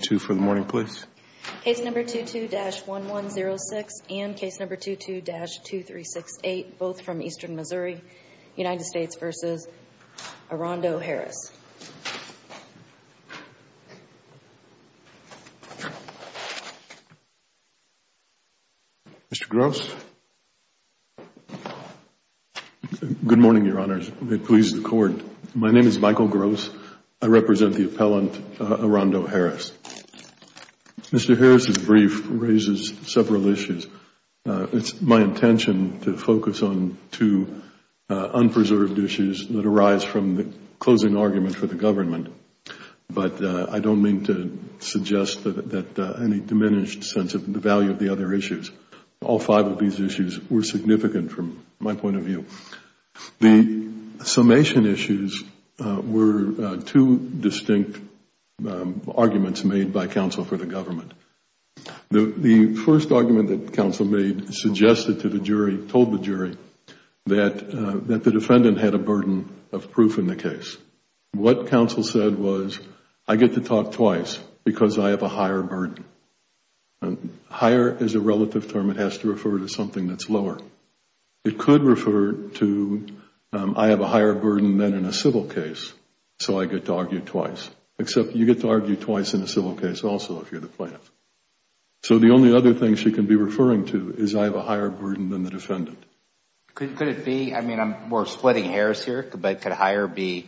Two for the morning, please. Case number 22-1106 and case number 22-2368, both from Eastern Missouri, United States v. Arondo Harris. Mr. Gross. Good morning, Your Honors. May it please the Court. My name is Michael Gross. I represent the appellant, uh, Arondo Harris. Mr. Harris's brief raises several issues. Uh, it's my intention to focus on two uh, unpreserved issues that arise from the closing argument for the government, but I don't mean to suggest that any diminished sense of the value of the other issues. All five of these issues were significant from my point of view. The summation issues Uh, were uh, two distinct um, arguments made by counsel for the government. The first argument that counsel made suggested to the jury, told the jury, that uh that the defendant had a burden of proof in the case. What counsel said was, I get to talk twice because I have a higher burden. Higher is a relative term. It has to refer to something that's lower. It could refer to, I have a higher burden than in a civil case, so I get to argue twice. Except you get to argue twice in a civil case also if you're the plaintiff. So the only other thing she can be referring to is I have a higher burden than the defendant. Could it be, I mean, we're splitting hairs here, but could higher be,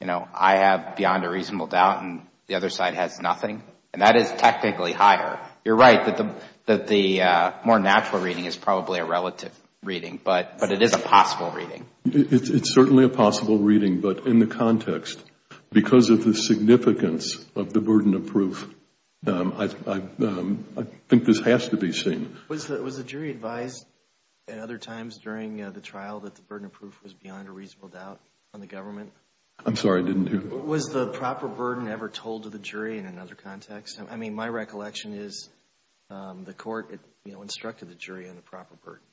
you know, I have beyond a reasonable doubt and the other side has nothing? And that is technically higher. You're right that the that the uh more natural reading is probably a relative reading, but it is a possible reading. It's certainly a possible reading, but in the context, because of the significance of the burden of proof, um, um, I think this has to be seen. Was the jury advised at other times during uh, the trial that the burden of proof was beyond a reasonable doubt on the government? I'm sorry, I didn't hear. Was the proper burden ever told to the jury in another context? I mean, my recollection is um, the court, you know, instructed the jury on the proper burden.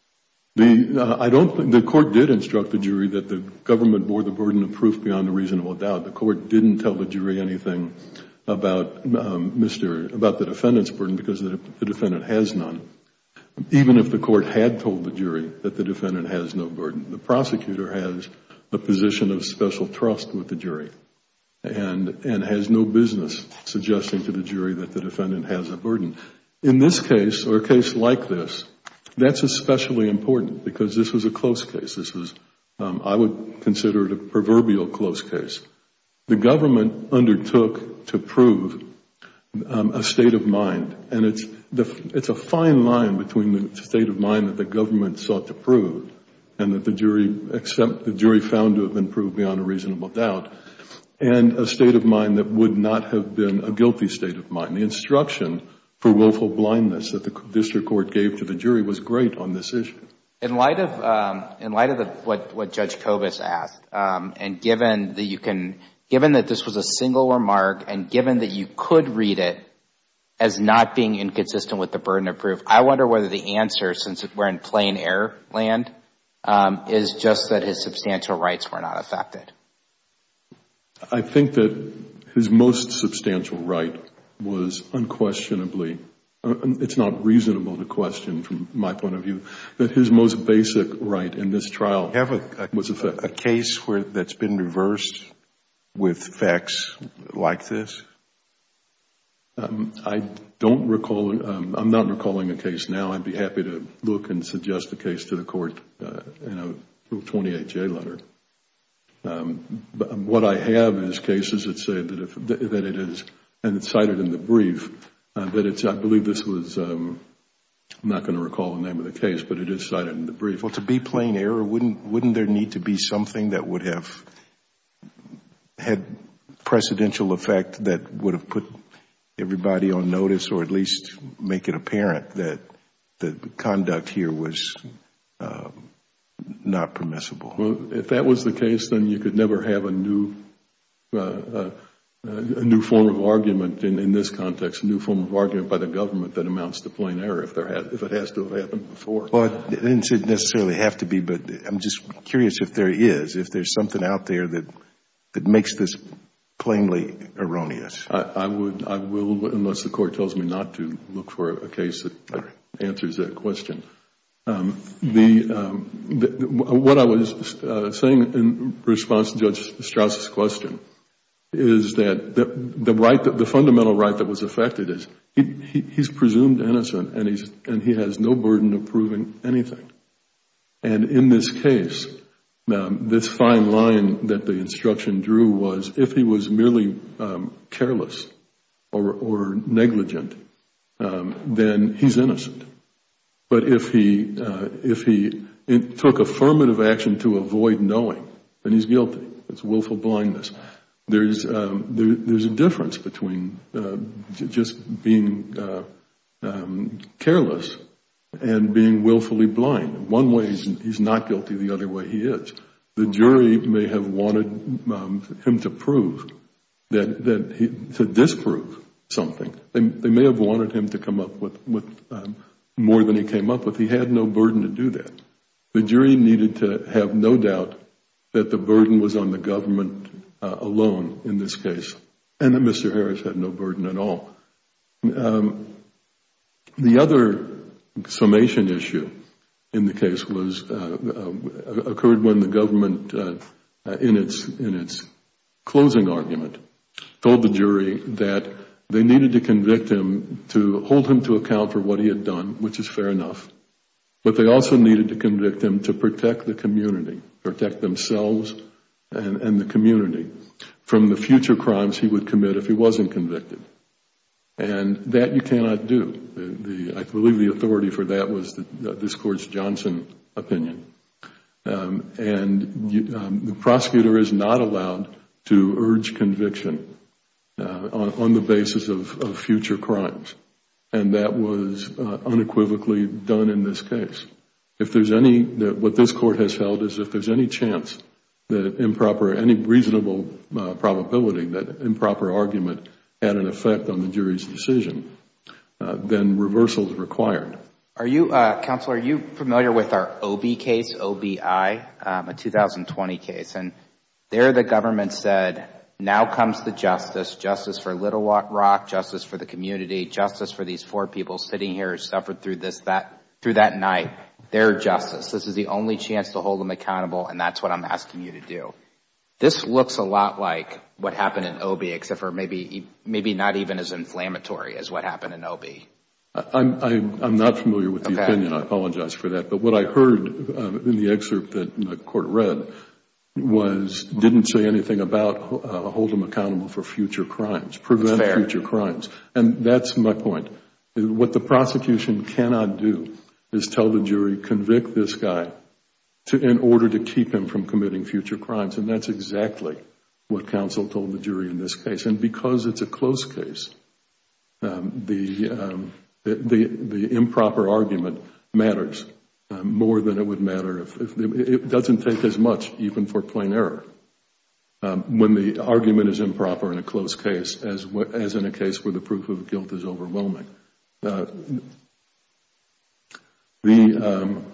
I don't think, the court did instruct the jury that the government bore the burden of proof beyond a reasonable doubt. The court didn't tell the jury anything about um Mr. about the defendant's burden because the defendant has none. Even if the court had told the jury that the defendant has no burden, the prosecutor has a position of special trust with the jury and and has no business suggesting to the jury that the defendant has a burden. In this case, or a case like this, that's especially important because this was a close case. This was, um, I would consider it a proverbial close case. The government undertook to prove um, a state of mind, and it's, it's a fine line between the state of mind that the government sought to prove and that the jury accept the jury found to have been proved beyond a reasonable doubt, and a state of mind that would not have been a guilty state of mind. The instruction for willful blindness that the district court gave to the jury was great on this issue. In light of um in light of the what Judge Kobes asked, and given that you can, given that this was a single remark, and given that you could read it as not being inconsistent with the burden of proof, I wonder whether the answer, since we're in plain error land, is just that his substantial rights were not affected. I think that his most substantial right was unquestionably, uh, it's not reasonable to question from my point of view, that his most basic right in this trial was affected. Do you have a case where that's been reversed with facts like this? Um, I don't recall, um, I'm not recalling a case now. I'd be happy to look and suggest a case to the court uh, in a 28-J letter. Um, what I have is cases that say that it is, and it's cited in the brief, uh, that it's, I believe this was, um, I'm not going to recall the name of the case, but it is cited in the brief. Well, to be plain error, wouldn't wouldn't there need to be something that would have had precedential effect that would have put everybody on notice, or at least make it apparent that the conduct here was um, not permissible? Well, if that was the case, then you could never have a new uh, uh, form of argument in this context, a new form of argument by the government that amounts to plain error if it has to have happened before. Well, it didn't necessarily have to be, but I'm just curious if there is, if there's something out there that makes this plainly erroneous? I would, I will, unless the court tells me not to, look for a case that answers that question. Um, um, the, What I was uh, saying in response to Judge Stras' question is that the right, the fundamental right that was affected is he's presumed innocent and he has no burden of proving anything. And in this case, um, this fine line that the instruction drew was if he was merely um, careless or negligent, um, then he's innocent. But if he uh, took affirmative action to avoid knowing, then he's guilty. It's willful blindness. Um, there's a difference between uh, just being uh, um, careless and being willfully blind. One way he's not guilty, the other way he is. The jury may have wanted um, him to prove, to disprove something. They may have wanted him to come up with more than he came up with. He had no burden to do that. The jury needed to have no doubt that the burden was on the government Uh, alone in this case and that Mr. Harris had no burden at all. Um, the other summation issue in the case was uh, uh, occurred when the government, uh, in its, in its closing argument, told the jury that they needed to convict him to hold him to account for what he had done, which is fair enough. But they also needed to convict him to protect the community, protect themselves and the community from the future crimes he would commit if he wasn't convicted. And that you cannot do. I believe the authority for that was this Court's Johnson opinion. Um, and um, the prosecutor is not allowed to urge conviction uh, on the basis of future crimes. And that was uh, unequivocally done in this case. If there's any, what this Court has held is if there's any chance that improper, any reasonable uh, probability that improper argument had an effect on the jury's decision, uh, then reversal is required. Are you, uh, Counsel, are you familiar with our OB case, OBI, um, a 2020 case? And there the government said, now comes the justice, justice for Little Rock, justice for the community, justice for these four people sitting here who suffered through this, that, through that night. Their justice. This is the only chance to hold them accountable and that's what I'm asking you to do. This looks a lot like what happened in OBI, except for maybe maybe not even as inflammatory as what happened in OBI. I'm I'm not familiar with the opinion. I apologize for that. But what I heard uh, in the excerpt that the Court read was, didn't say anything about uh, hold them accountable for future crimes, prevent future crimes. And that's my point. What the prosecution cannot do is tell the jury, convict this guy in order to keep him from committing future crimes. And that's exactly what counsel told the jury in this case. And because it's a close case, um, um, the the improper argument matters um, more than it would matter if, it doesn't take as much even for plain error when the argument is improper in a close case as, as in a case where the proof of guilt is overwhelming. Uh, Um,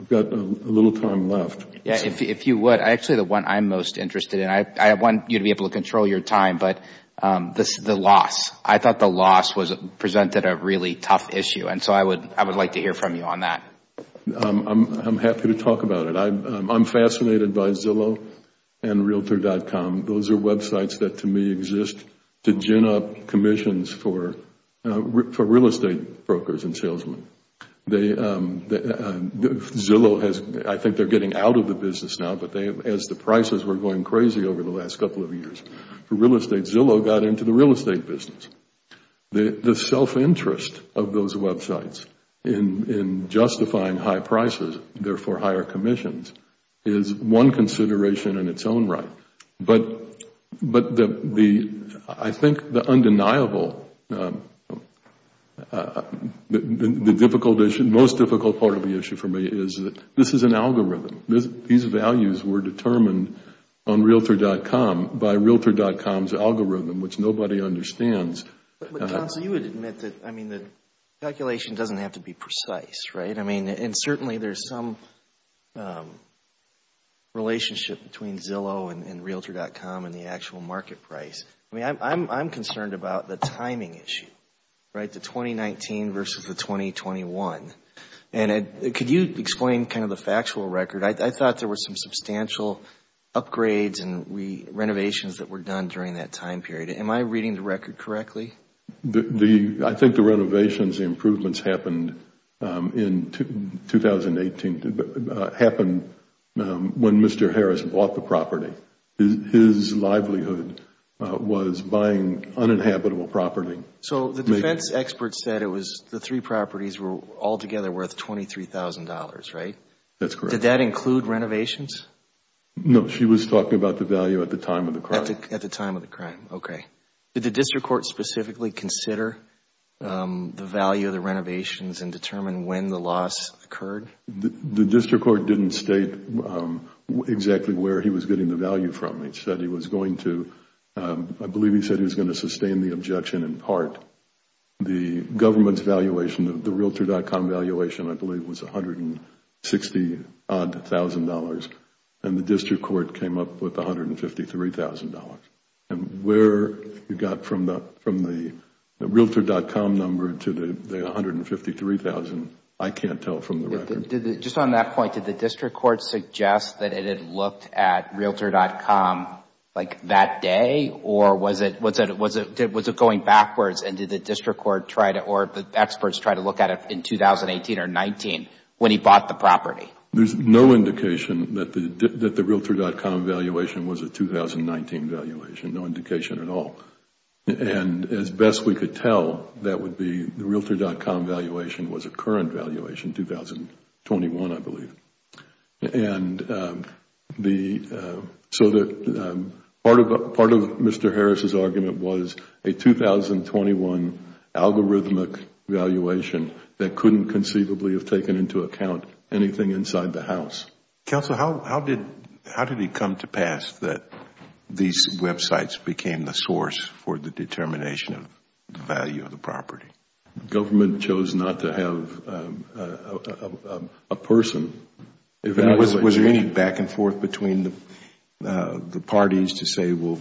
we've got a little time left. Yeah, if you would. Actually, the one I'm most interested in, I want you to be able to control your time, but um, the loss. I thought the loss was presented a really tough issue. And so I would like to hear from you on that. Um, I'm happy to talk about it. I'm fascinated by Zillow and Realtor.com. Those are websites that to me exist to gin up commissions for uh, real estate brokers and salesmen. Um, uh, Zillow has, I think they're getting out of the business now, but as the prices were going crazy over the last couple of years for real estate, Zillow got into the real estate business. The self-interest of those websites in justifying high prices, therefore higher commissions, is one consideration in its own right. But but the the I think the undeniable, um, the difficult issue, most difficult part of the issue for me is that this is an algorithm. These values were determined on Realtor.com by Realtor.com's algorithm, which nobody understands. But counsel, you would admit that, I mean, the calculation doesn't have to be precise, right? I mean, and certainly there's some um, relationship between Zillow and Realtor.com and the actual market price. I mean, I'm concerned about the timing issue, right, the 2019 versus the 2021. And could you explain kind of the factual record? I thought there were some substantial upgrades and renovations that were done during that time period. Am I reading the record correctly? I think the renovations, the improvements happened um, in 2018, uh, happened um, when Mr. Harris bought the property. His livelihood Uh, was buying uninhabitable property. So the defense expert said it was the three properties were altogether worth $23,000, right? That's correct. Did that include renovations? No, she was talking about the value at the time of the crime. At the time of the crime, okay. Did the district court specifically consider um, the value of the renovations and determine when the loss occurred? The district court didn't state um, exactly where he was getting the value from. He said he was going to, Um, I believe he said he was going to sustain the objection in part. The government's valuation, the Realtor.com valuation, I believe was $160,000, and the district court came up with $153,000. And where you got from the, from the Realtor.com number to the 153,000, I can't tell from the record. Just on that point, did the district court suggest that it had looked at Realtor.com like that day, or was it was it was it was it going backwards, and did the district court try to, or the experts try to look at it in 2018 or 19 when he bought the property? There's no indication that the that the Realtor.com valuation was a 2019 valuation, no indication at all. And as best we could tell, that would be the Realtor.com valuation was a current valuation, 2021, I believe. And um the so part of Mr. Harris's argument was a 2021 algorithmic valuation that couldn't conceivably have taken into account anything inside the house. Counsel, how did how did it come to pass that these websites became the source for the determination of the value of the property? Government chose not to have um, a person evaluate. Was there any back and forth between Uh, the parties to say, well,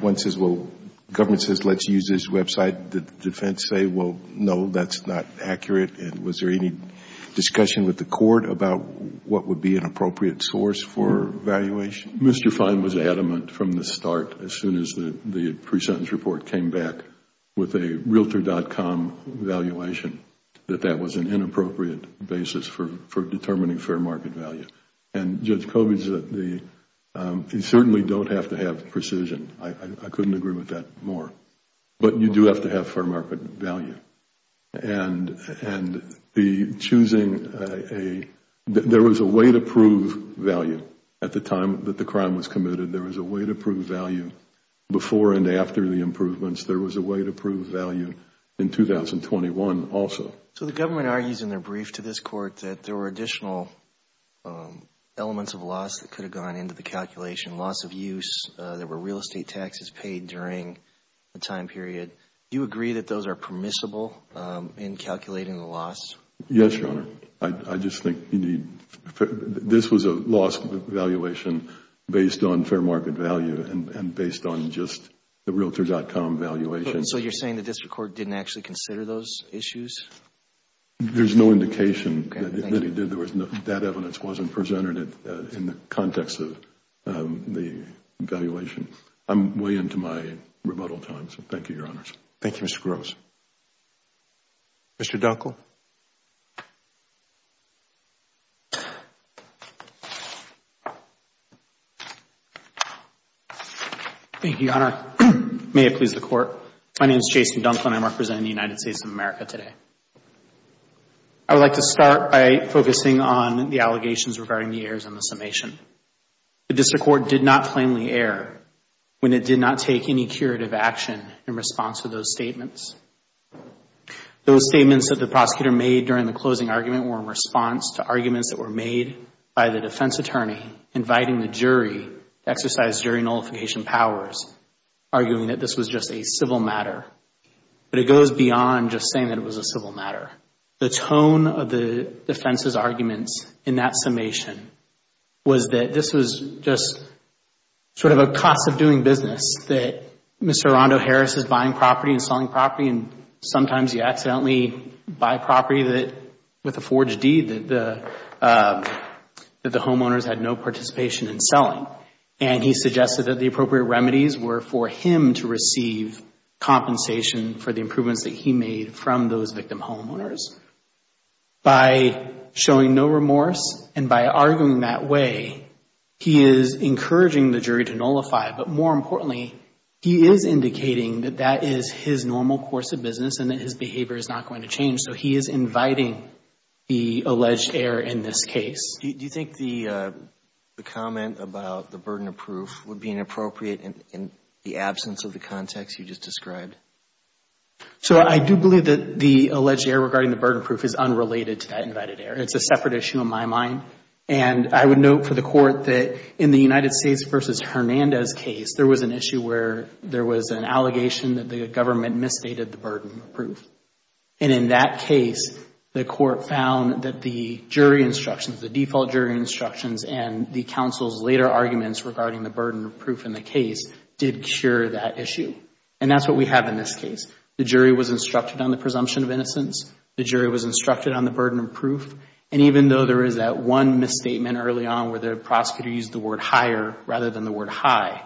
one says, well, government says let's use this website, the defense say, well, no, that's not accurate, and was there any discussion with the court about what would be an appropriate source for valuation? Mr. Fine was adamant from the start, as soon as the pre-sentence report came back with a Realtor.com valuation, that that was an inappropriate basis for determining fair market value. And Judge Kobe said Um, you certainly don't have to have precision. I couldn't agree with that more. But you do have to have fair market value. And and the choosing a, there was a way to prove value at the time that the crime was committed. There was a way to prove value before and after the improvements. There was a way to prove value in 2021 also. So the government argues in their brief to this court that there were additional um, elements of loss that could have gone into the calculation, loss of use, uh, there were real estate taxes paid during the time period. Do you agree that those are permissible um, in calculating the loss? Yes, Your Honor. I just think you need, this was a loss valuation based on fair market value and based on just the Realtor.com valuation. So you're saying the district court didn't actually consider those issues? There's no indication that he did. That evidence wasn't presented uh, in the context of um, the valuation. I'm way into my rebuttal time, so thank you, Your Honors. Thank you, Mr. Gross. Mr. Dunkel. Thank you, Your Honor. May it please the Court. My name is Jason Dunkel and I'm representing the United States of America today. I would like to start by focusing on the allegations regarding the errors in the summation. The district court did not plainly err when it did not take any curative action in response to those statements. Those statements that the prosecutor made during the closing argument were in response to arguments that were made by the defense attorney inviting the jury to exercise jury nullification powers, arguing that this was just a civil matter. But it goes beyond just saying that it was a civil matter. The tone of the defense's arguments in that summation was that this was just sort of a cost of doing business, that Mr. Rondo Harris is buying property and selling property, and sometimes you accidentally buy property that with a forged deed that the um that the homeowners had no participation in selling. And he suggested that the appropriate remedies were for him to receive compensation for the improvements that he made from those victim homeowners. By showing no remorse and by arguing that way, he is encouraging the jury to nullify, but more importantly, he is indicating that that is his normal course of business and that his behavior is not going to change. So he is inviting the alleged error in this case. Do you think uh, the comment about the burden of proof would be inappropriate in the absence of the context you just described? So I do believe that the alleged error regarding the burden of proof is unrelated to that invited error. It's a separate issue in my mind. And I would note for the Court that in the United States v. Hernandez case, there was an issue where there was an allegation that the government misstated the burden of proof. And in that case, the Court found that the jury instructions, the default jury instructions and the counsel's later arguments regarding the burden of proof in the case did cure that issue. And that's what we have in this case. The jury was instructed on the presumption of innocence. The jury was instructed on the burden of proof. And even though there is that one misstatement early on where the prosecutor used the word higher rather than the word high,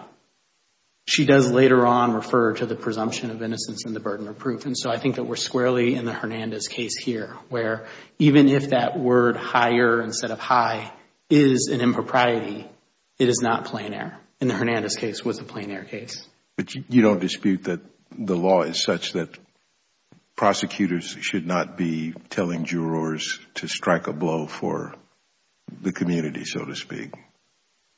she does later on refer to the presumption of innocence and the burden of proof. And so I think that we're squarely in the Hernandez case here, where even if that word higher instead of high is an impropriety, it is not plain error. In the Hernandez case, was a plain error case. But you don't dispute that the law is such that prosecutors should not be telling jurors to strike a blow for the community, so to speak?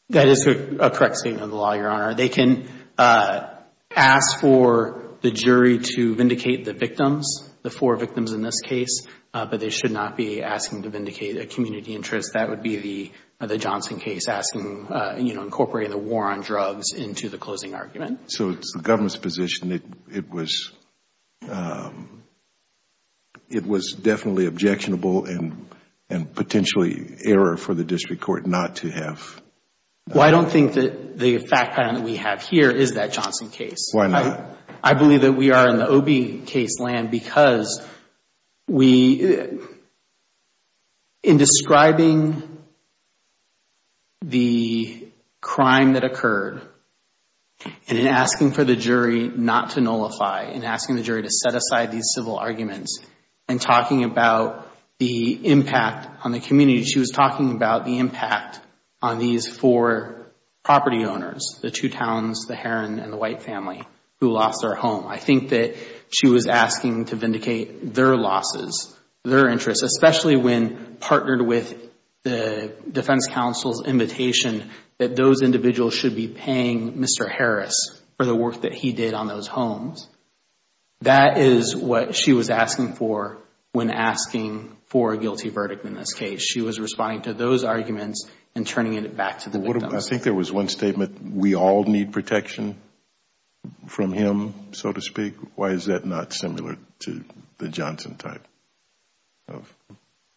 That is a correct statement of the law, Your Honor. They can uh, ask for the jury to vindicate the victims, the four victims in this case, uh, but they should not be asking to vindicate a community interest. That would be the uh, Johnson case, asking, uh, you know, incorporating the war on drugs into the closing argument. So it's the government's position that it was uh, it was definitely objectionable and potentially error for the district court not to have? Well, I don't think that the fact pattern that we have here is that Johnson case. Why not? I believe that we are in the OB case land because we, in describing the crime that occurred and in asking for the jury not to nullify and asking the jury to set aside these civil arguments and talking about the impact on the community, she was talking about the impact on these four property owners, the two towns, the Heron and the White family, who lost their home. I think that she was asking to vindicate their losses, their interests, especially when partnered with the defense counsel's invitation that those individuals should be paying Mr. Harris for the work that he did on those homes. That is what she was asking for when asking for a guilty verdict in this case. She was responding to those arguments and turning it back to the victims. I think there was one statement, we all need protection from him, so to speak. Why is that not similar to the Johnson type?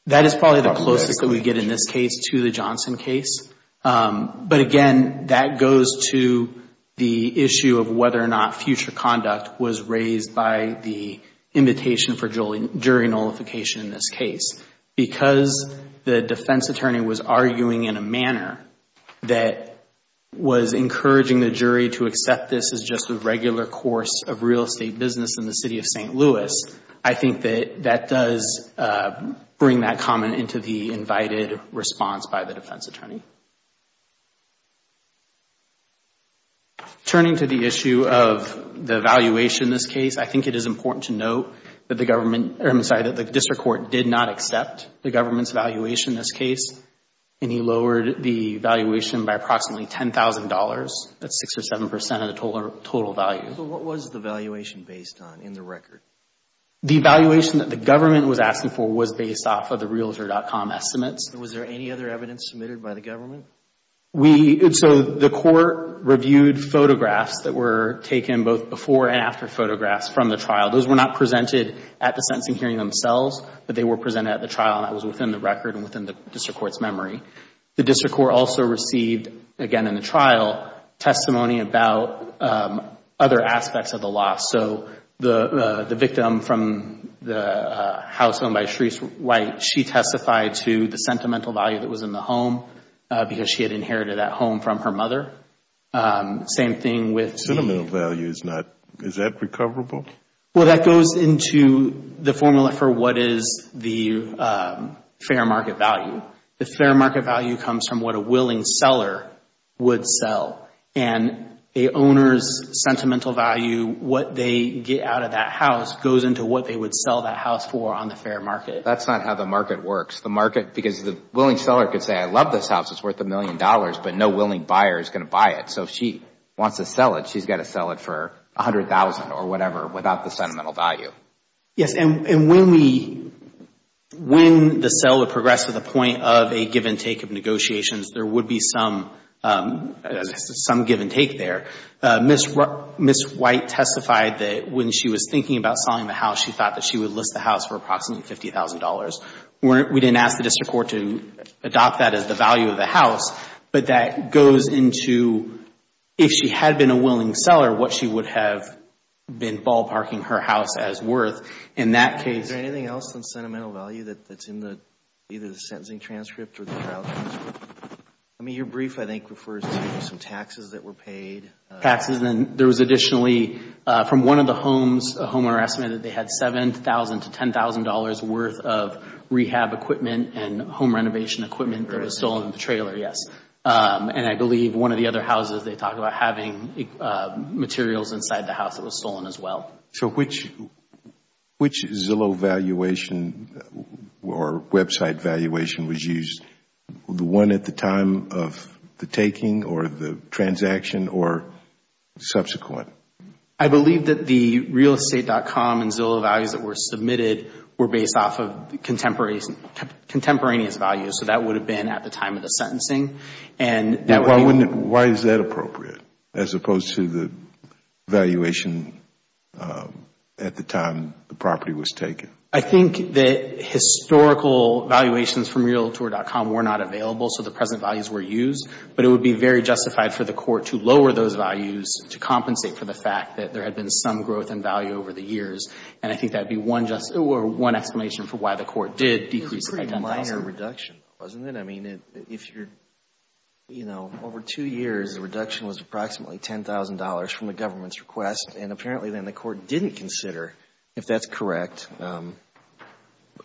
That is probably the closest that we get in this case to the Johnson case. Um, but again, that goes to the issue of whether or not future conduct was raised by the invitation for jury nullification in this case. Because the defense attorney was arguing in a manner that was encouraging the jury to accept this as just a regular course of real estate business in the city of St. Louis, I think that that does uh, bring that comment into the invited response by the defense attorney. Turning to the issue of the valuation in this case, I think it is important to note that the government, I'm sorry, that the district court did not accept the government's valuation in this case. And he lowered the valuation by approximately $10,000. That's 6 or 7 percent of the total value. So what was the valuation based on in the record? The valuation that the government was asking for was based off of the Realtor.com estimates. Was there any other evidence submitted by the government? We so the court reviewed photographs that were taken both before and after photographs from the trial. Those were not presented at the sentencing hearing themselves, but they were presented at the trial and that was within the record and within the district court's memory. The district court also received, again in the trial, testimony about um, other aspects of the loss. So the uh, the victim from the uh, house owned by Sharice White, she testified to the sentimental value that was in the home Uh, because she had inherited that home from her mother. Um, same thing with... Sentimental value is not, is that recoverable? Well, that goes into the formula for what is the um, fair market value. The fair market value comes from what a willing seller would sell. And a owner's sentimental value, what they get out of that house, goes into what they would sell that house for on the fair market. That's not how the market works. The market, because the willing seller could say, I love this house, it's worth a million dollars, but no willing buyer is going to buy it. So if she wants to sell it, she's got to sell it for 100,000 or whatever without the sentimental value. Yes, and when we, when the sale would progress to the point of a give and take of negotiations, there would be some Um, give and take there. Uh, Ms. White testified that when she was thinking about selling the house, she thought that she would list the house for approximately $50,000. We didn't ask the district court to adopt that as the value of the house, but that goes into, if she had been a willing seller, what she would have been ballparking her house as worth. In that case... Is there anything else than sentimental value that's in the either the sentencing transcript or the trial transcript? I mean, your brief, I think, refers to some taxes that were paid. Uh, taxes, and there was additionally, uh, from one of the homes, a homeowner estimated they had 7,000 to $10,000 worth of rehab equipment and home renovation equipment that was stolen in the trailer, yes. Um, and I believe one of the other houses, they talked about having uh, materials inside the house that was stolen as well. So which Zillow valuation or website valuation was used? The one at the time of the taking or the transaction or subsequent? I believe that the realestate.com and Zillow values that were submitted were based off of contemporaneous values, so that would have been at the time of the sentencing. Why is that appropriate as opposed to the valuation um, at the time the property was taken? I think that historical valuations from realtor.com were not available, so the present values were used, but it would be very justified for the court to lower those values to compensate for the fact that there had been some growth in value over the years. And I think that would be one just or one explanation for why the court did decrease it by $10,000. It was a pretty minor reduction, wasn't it? I mean, if you're, you know, over two years, the reduction was approximately $10,000 from the government's request, and apparently then the court didn't consider, if that's correct, um,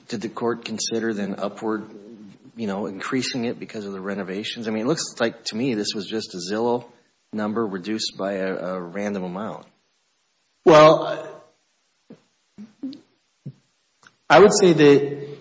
did the court consider then upward, you know, increasing it because of the renovations? I mean, it looks like to me this was just a Zillow number reduced by a random amount. Well, I would say that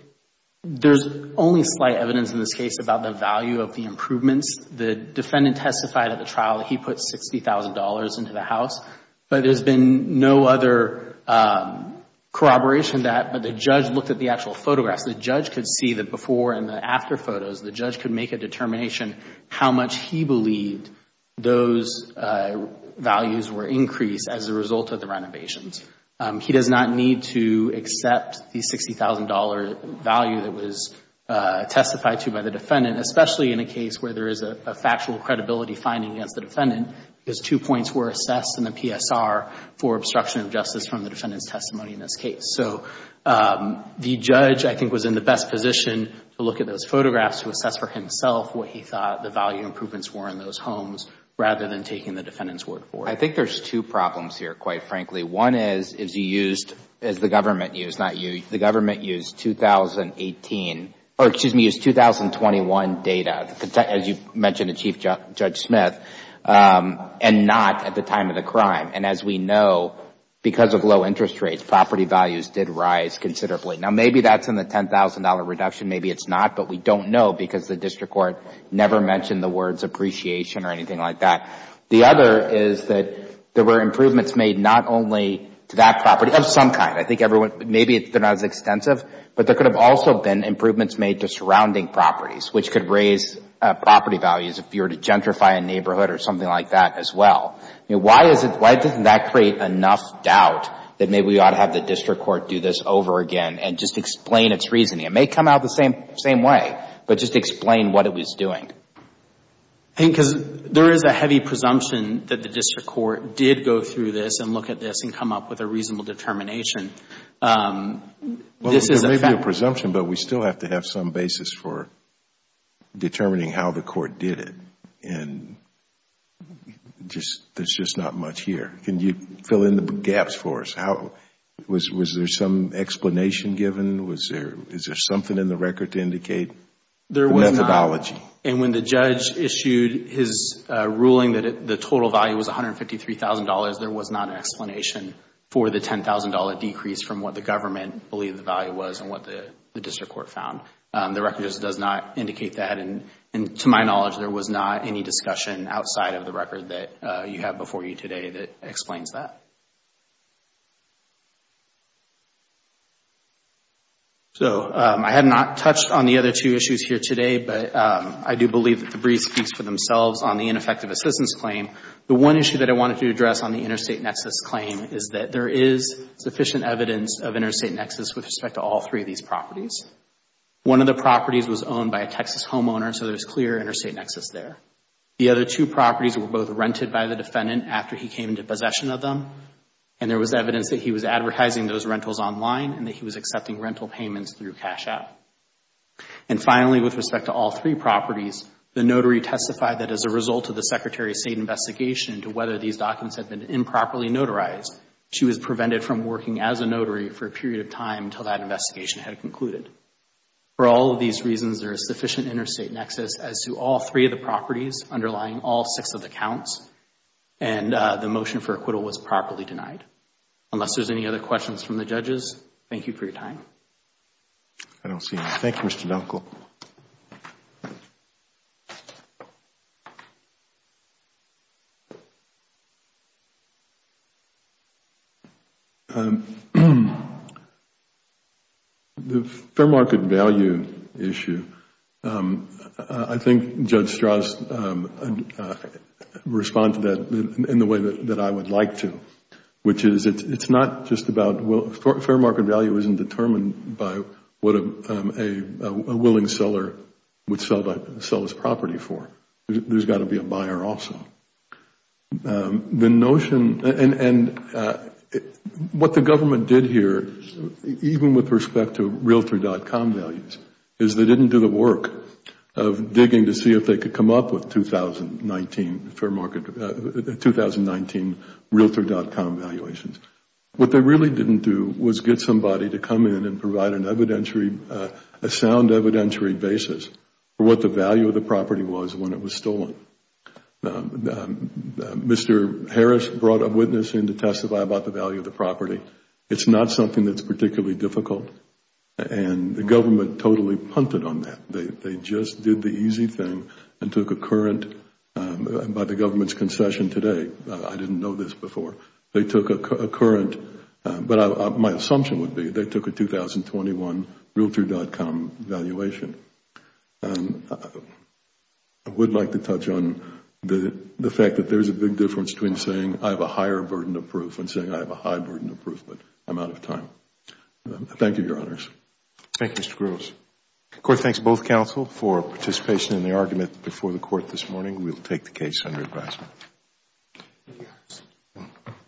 there's only slight evidence in this case about the value of the improvements. The defendant testified at the trial that he put $60,000 into the house, but there's been no other um, corroboration of that, but the judge looked at the actual photographs. The judge could see the before and the after photos. The judge could make a determination how much he believed those uh, values were increased as a result of the renovations. Um, he does not need to accept the $60,000 value that was uh, testified to by the defendant, especially in a case where there is a factual credibility finding against the defendant, because two points were assessed in the PSR for obstruction of justice from the defendant's testimony in this case. So um, the judge, I think, was in the best position to look at those photographs to assess for himself what he thought the value improvements were in those homes, rather than taking the defendant's word for it. I think there's two problems here, quite frankly. One is, is you used, as the government used, not you, the government used 2018, or excuse me, used 2021 data, as you mentioned to Chief Judge Smith, Um, and not at the time of the crime. And as we know, because of low interest rates, property values did rise considerably. Now, maybe that's in the $10,000 reduction, maybe it's not, but we don't know because the district court never mentioned the words appreciation or anything like that. The other is that there were improvements made not only to that property, of some kind. I think everyone, maybe they're not as extensive, but there could have also been improvements made to surrounding properties, which could raise Uh, property values if you were to gentrify a neighborhood or something like that as well. Why is it why doesn't that create enough doubt that maybe we ought to have the district court do this over again and just explain its reasoning. It may come out the same same way, but just explain what it was doing. I think because there is a heavy presumption that the district court did go through this and look at this and come up with a reasonable determination. Um, well, there may be a presumption, but we still have to have some basis for determining how the court did it. And just there's just not much here. Can you fill in the gaps for us? How was was there some explanation given? Is there something in the record to indicate the methodology? And when the judge issued his uh, ruling that the total value was $153,000, there was not an explanation for the $10,000 decrease from what the government believed the value was and what the district court found. Um, the record just does not indicate that. And to my knowledge, there was not any discussion outside of the record that uh, you have before you today that explains that. So um, I have not touched on the other two issues here today, but um, I do believe that the brief speaks for themselves on the ineffective assistance claim. The one issue that I wanted to address on the interstate nexus claim is that there is sufficient evidence of interstate nexus with respect to all three of these properties. One of the properties was owned by a Texas homeowner, so there's clear interstate nexus there. The other two properties were both rented by the defendant after he came into possession of them. And there was evidence that he was advertising those rentals online and that he was accepting rental payments through Cash App. And finally, with respect to all three properties, the notary testified that as a result of the Secretary of State investigation into whether these documents had been improperly notarized, she was prevented from working as a notary for a period of time until that investigation had concluded. For all of these reasons, there is sufficient interstate nexus as to all three of the properties underlying all six of the counts, and uh, the motion for acquittal was properly denied. Unless there's any other questions from the judges, thank you for your time. I don't see any. Thank you, Mr. Dunkel. Um, The fair market value issue, um, I think Judge Stras um, uh, responded to that in the way that I would like to, which is it's not just about, fair market value isn't determined by what a um, willing seller would sell his property for. There's got to be a buyer also. The notion, and and uh, what the government did here, even with respect to Realtor.com values, is they didn't do the work of digging to see if they could come up with 2019 fair market, uh, 2019 Realtor.com valuations. What they really didn't do was get somebody to come in and provide an evidentiary, uh, a sound evidentiary basis for what the value of the property was when it was stolen. Um, um, um, Mr. Harris brought a witness in to testify about the value of the property. It's not something that's particularly difficult, and the government totally punted on that. They just did the easy thing and took a current, by the government's concession today, uh, I didn't know this before, they took a current, but my assumption would be they took a 2021 Realtor.com valuation. I would like to touch on the fact that there's a big difference between saying I have a higher burden of proof and saying I have a high burden of proof, but I'm out of time. Thank you, Your Honors. Thank you, Mr. Gross. The Court thanks both counsel for participation in the argument before the Court this morning. We will take the case under advisement.